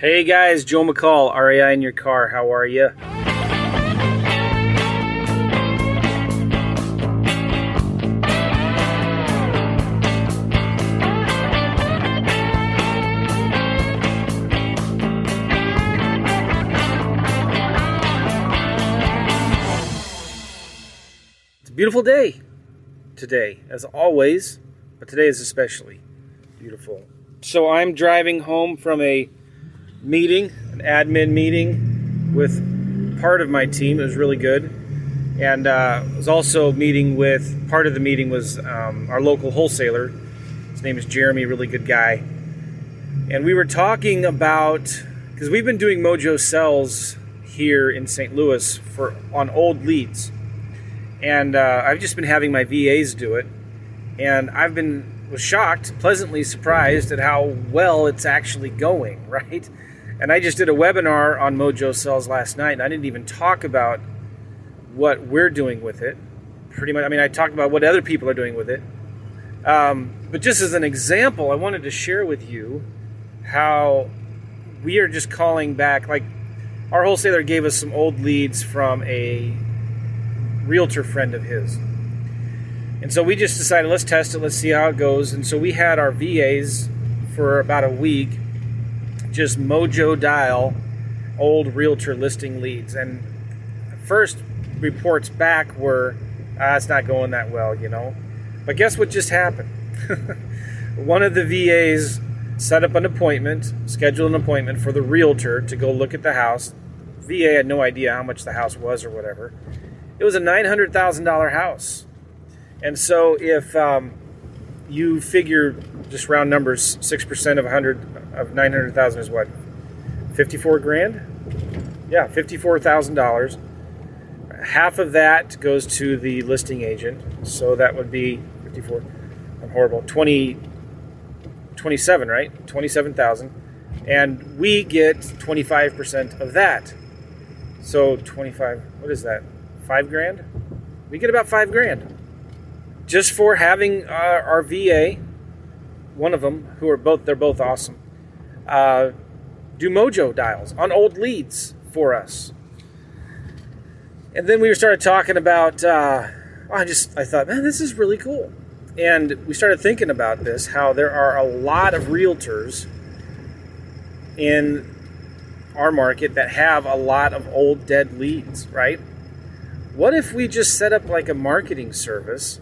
Hey guys, Joe McCall, REI in your car. How are you? It's a beautiful day today, as always, but today is especially beautiful. So I'm driving home from a meeting, an admin meeting with part of my team. It was really good. And uh, was also meeting with part of the meeting was um, our local wholesaler. His name is Jeremy, really good guy. And we were talking about because we've been doing Mojo Sells here in St. Louis for on old leads, and uh, I've just been having my VAs do it, and I've been was shocked, pleasantly surprised at how well it's actually going. Right, and I just did a webinar on Mojo Cells last night, and I didn't even talk about what we're doing with it. Pretty much, I mean, I talked about what other people are doing with it. Um, but just as an example, I wanted to share with you how we are just calling back. Like, our wholesaler gave us some old leads from a realtor friend of his. And so we just decided, let's test it, let's see how it goes. And so we had our VAs for about a week just mojo dial old realtor listing leads. And first reports back were, ah, it's not going that well, you know. But guess what just happened? One of the VAs set up an appointment, scheduled an appointment for the realtor to go look at the house. VA had no idea how much the house was or whatever. It was a $900,000 house. And so if um, you figure just round numbers, 6% of 100 of 900,000 is what? 54 grand? Yeah, $54,000 half of that goes to the listing agent. So that would be 54. I'm horrible. 20, 27, right? 27,000. And we get 25% of that. So 25, what is that? Five grand? We get about five grand. Just for having uh, our VA, one of them, who are both, they're both awesome, uh, do mojo dials on old leads for us. And then we started talking about uh, i just i thought man this is really cool. And we started thinking about this how there are a lot of realtors in our market that have a lot of old dead leads right? What if we just set up like a marketing service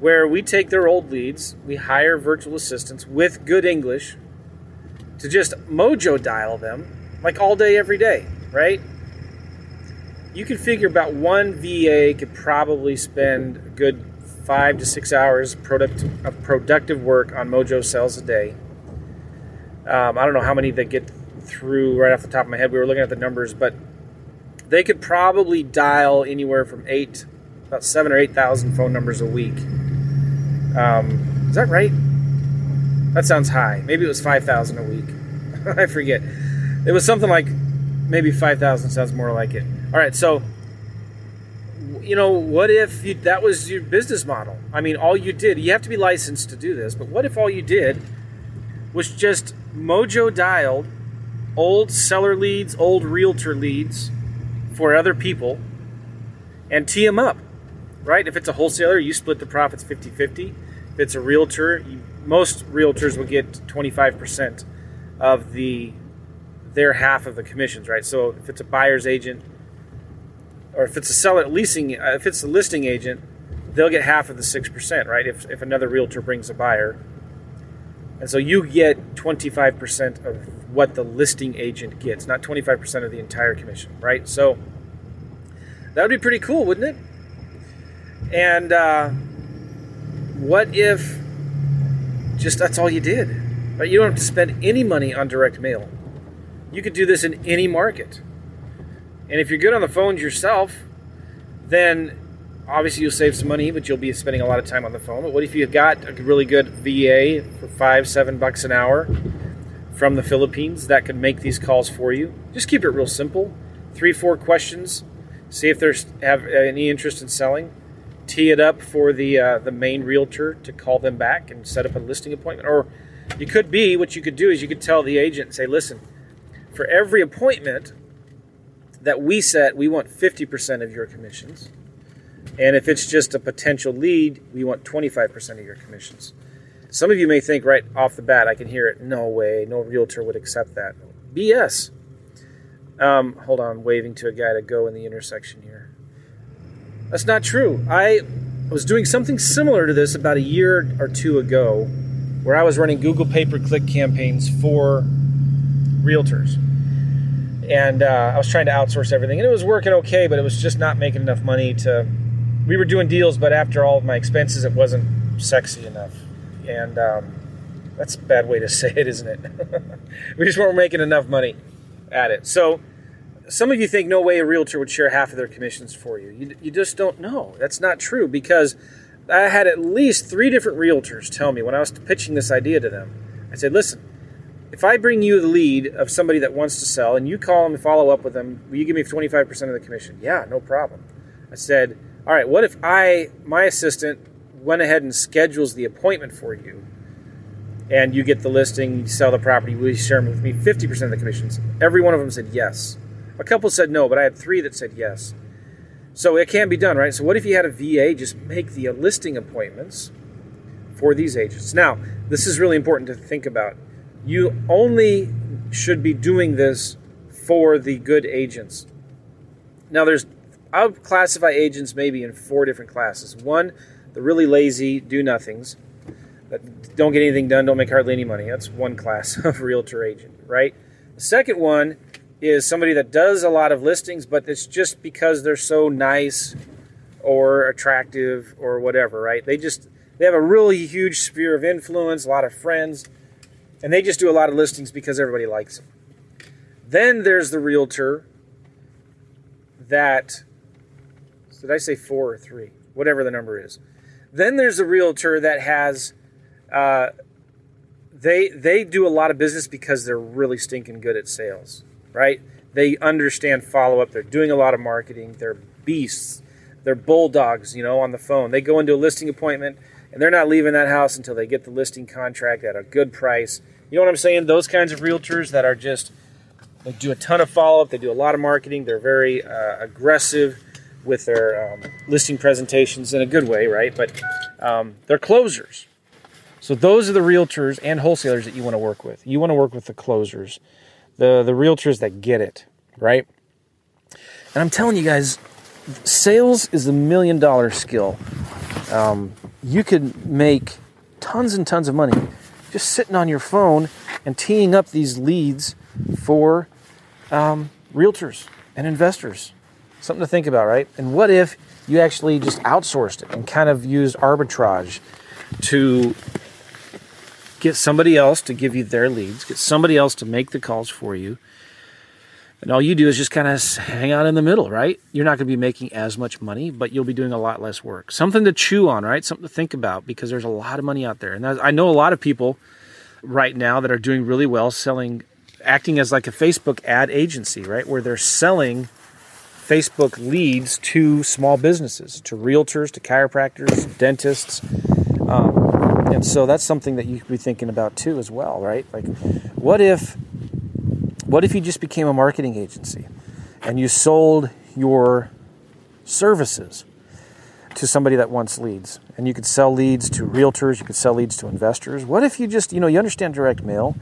where we take their old leads we hire virtual assistants with good english to just mojo dial them like all day every day right you can figure about one VA could probably spend a good five to six hours product, of productive work on Mojo sales a day. Um, I don't know how many they get through right off the top of my head. We were looking at the numbers, but they could probably dial anywhere from eight, about seven or eight thousand phone numbers a week. Um, is that right? That sounds high. Maybe it was five thousand a week. I forget. It was something like maybe five thousand sounds more like it. All right, so you know, what if you, that was your business model? I mean, all you did, you have to be licensed to do this, but what if all you did was just mojo dialed old seller leads, old realtor leads for other people and tee them up, right? If it's a wholesaler, you split the profits 50 50. If it's a realtor, most realtors will get 25% of the their half of the commissions, right? So if it's a buyer's agent, or if it's a seller leasing, uh, if it's a listing agent, they'll get half of the six percent, right? If if another realtor brings a buyer, and so you get twenty five percent of what the listing agent gets, not twenty five percent of the entire commission, right? So that would be pretty cool, wouldn't it? And uh, what if just that's all you did? Right? You don't have to spend any money on direct mail. You could do this in any market. And if you're good on the phones yourself, then obviously you'll save some money, but you'll be spending a lot of time on the phone. But what if you've got a really good VA for five, seven bucks an hour from the Philippines that could make these calls for you? Just keep it real simple. Three, four questions. See if there's have any interest in selling. Tee it up for the uh, the main realtor to call them back and set up a listing appointment. Or you could be what you could do is you could tell the agent, say, listen, for every appointment that we set, we want 50% of your commissions. And if it's just a potential lead, we want 25% of your commissions. Some of you may think right off the bat, I can hear it, no way, no realtor would accept that. BS. Um, hold on, waving to a guy to go in the intersection here. That's not true. I was doing something similar to this about a year or two ago where I was running Google pay per click campaigns for realtors. And uh, I was trying to outsource everything, and it was working okay, but it was just not making enough money to. We were doing deals, but after all of my expenses, it wasn't sexy enough. And um, that's a bad way to say it, isn't it? we just weren't making enough money at it. So some of you think no way a realtor would share half of their commissions for you. You, you just don't know. That's not true because I had at least three different realtors tell me when I was pitching this idea to them. I said, listen, if I bring you the lead of somebody that wants to sell and you call them and follow up with them, will you give me 25% of the commission? Yeah, no problem. I said, all right, what if I, my assistant, went ahead and schedules the appointment for you and you get the listing, you sell the property, will you share with me 50% of the commissions? Every one of them said yes. A couple said no, but I had three that said yes. So it can be done, right? So what if you had a VA just make the listing appointments for these agents? Now, this is really important to think about. You only should be doing this for the good agents. Now, there's I'll classify agents maybe in four different classes. One, the really lazy do nothings that don't get anything done, don't make hardly any money. That's one class of realtor agent, right? The second one is somebody that does a lot of listings, but it's just because they're so nice or attractive or whatever, right? They just they have a really huge sphere of influence, a lot of friends, and they just do a lot of listings because everybody likes them. Then there's the realtor that did I say four or three? Whatever the number is. Then there's the realtor that has uh, they they do a lot of business because they're really stinking good at sales right? They understand follow up. They're doing a lot of marketing. They're beasts. They're bulldogs, you know, on the phone. They go into a listing appointment and they're not leaving that house until they get the listing contract at a good price. You know what I'm saying? Those kinds of realtors that are just they do a ton of follow up. They do a lot of marketing. They're very uh, aggressive with their um, listing presentations in a good way, right? But um, they're closers. So those are the realtors and wholesalers that you want to work with. You want to work with the closers the the realtors that get it, right? And I'm telling you guys, sales is a million dollar skill. Um, you could make tons and tons of money just sitting on your phone and teeing up these leads for um, realtors and investors. Something to think about, right? And what if you actually just outsourced it and kind of used arbitrage to get somebody else to give you their leads, get somebody else to make the calls for you. And all you do is just kind of hang out in the middle, right? You're not going to be making as much money, but you'll be doing a lot less work. Something to chew on, right? Something to think about because there's a lot of money out there. And I know a lot of people right now that are doing really well selling, acting as like a Facebook ad agency, right? Where they're selling Facebook leads to small businesses, to realtors, to chiropractors, dentists. Um, and so that's something that you could be thinking about too as well right? Like what if what if you just became a marketing agency and you sold your services to somebody that wants leads? And you could sell leads to realtors you could sell leads to investors. What if you just you know you understand direct mail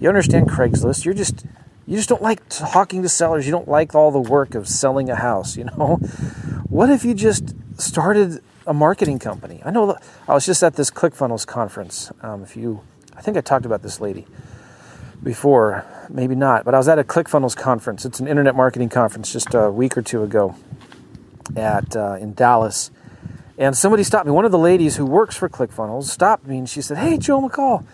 you understand craigslist you're just you just don't like talking to sellers you don't like all the work of selling a house you know? What if you just started a marketing company. I know I was just at this ClickFunnels conference. Um, if you, I think I talked about this lady before, maybe not, but I was at a ClickFunnels conference. It's an internet marketing conference just a week or two ago at uh, in Dallas. And somebody stopped me. One of the ladies who works for ClickFunnels stopped me and she said, "Hey, Joe McCall,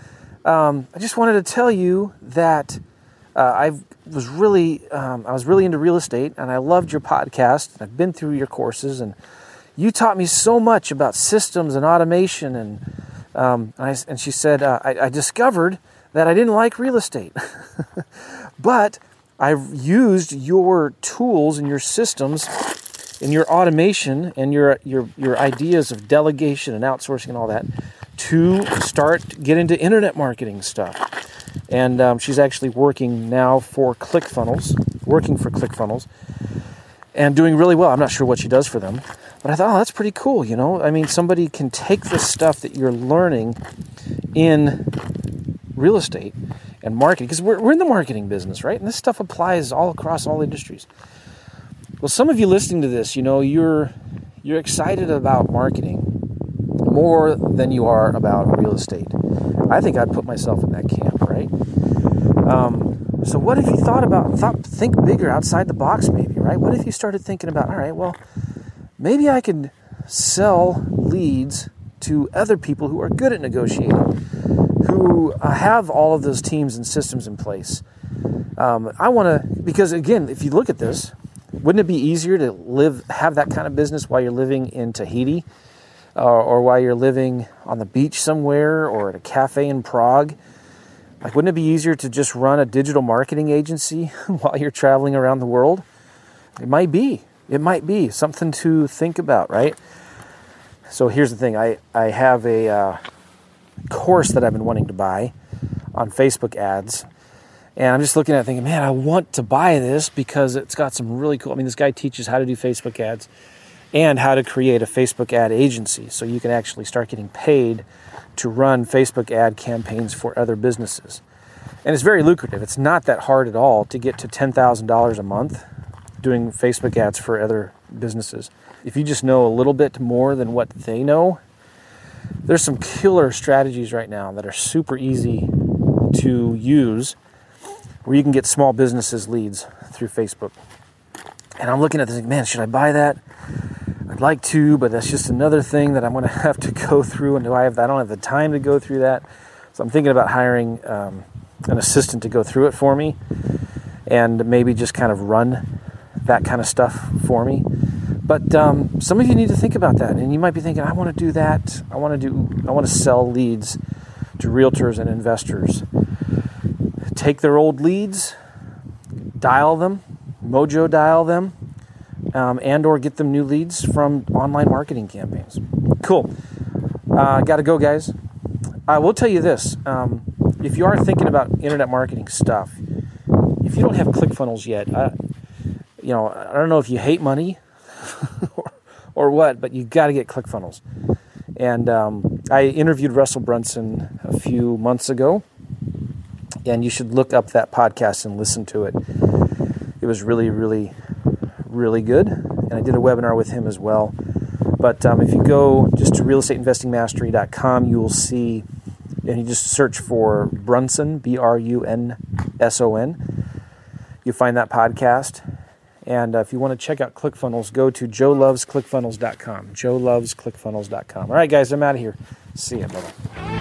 um, I just wanted to tell you that uh, I was really um, I was really into real estate and I loved your podcast. I've been through your courses and." You taught me so much about systems and automation. And, um, and, I, and, she said, uh, I, I discovered that I didn't like real estate. but I've used your tools and your systems and your automation and your, your, your ideas of delegation and outsourcing and all that to start get into internet marketing stuff. and um, she's actually working now for ClickFunnels, working for ClickFunnels, and doing really well. I'm not sure what she does for them, but I thought, oh, that's pretty cool. You know, I mean, somebody can take the stuff that you're learning in real estate and marketing, because we're, we're in the marketing business, right? And this stuff applies all across all industries. Well, some of you listening to this, you know, you're you're excited about marketing more than you are about real estate. I think I'd put myself in that camp, right? Um, so what if you thought about thought think bigger outside the box, maybe, right? What if you started thinking about, all right, well, maybe I could sell leads to other people who are good at negotiating, who uh, have all of those teams and systems in place. Um, I want to because again, if you look at this, wouldn't it be easier to live have that kind of business while you're living in Tahiti uh, or while you're living on the beach somewhere or at a cafe in Prague? Like wouldn't it be easier to just run a digital marketing agency while you're traveling around the world? It might be. It might be something to think about, right? So here's the thing. I I have a uh, course that I've been wanting to buy on Facebook ads and I'm just looking at it thinking, man, I want to buy this because it's got some really cool. I mean, this guy teaches how to do Facebook ads and how to create a Facebook ad agency. So you can actually start getting paid to run Facebook ad campaigns for other businesses. And it's very lucrative. It's not that hard at all to get to $10,000 a month doing Facebook ads for other businesses. If you just know a little bit more than what they know, there's some killer strategies right now that are super easy to use where you can get small businesses leads through Facebook. And I'm looking at this, like, man, should I buy that? I'd like to, but that's just another thing that I'm going to have to go through. And do I have? I don't have the time to go through that. So I'm thinking about hiring um, an assistant to go through it for me, and maybe just kind of run that kind of stuff for me. But um, some of you need to think about that, and you might be thinking, I want to do that. I want to do. I want to sell leads to realtors and investors take their old leads, dial them, mojo dial them, um, and or get them new leads from online marketing campaigns. Cool. Uh, Got to go, guys. I will tell you this: um, if you are thinking about internet marketing stuff, if you don't have ClickFunnels yet, you know, I don't know if you hate money or, or what, but you got to get ClickFunnels. And um, I interviewed Russell Brunson a few months ago and you should look up that podcast and listen to it. It was really, really, really good, and I did a webinar with him as well. But um, if you go just to realestateinvestingmastery.com, you will see, and you just search for Brunson, B R U N S O N. You find that podcast. And uh, if you want to check out ClickFunnels, go to joelovesclickfunnels.com. joelovesclickfunnels.com. All right, guys, I'm out of here. See you. Bye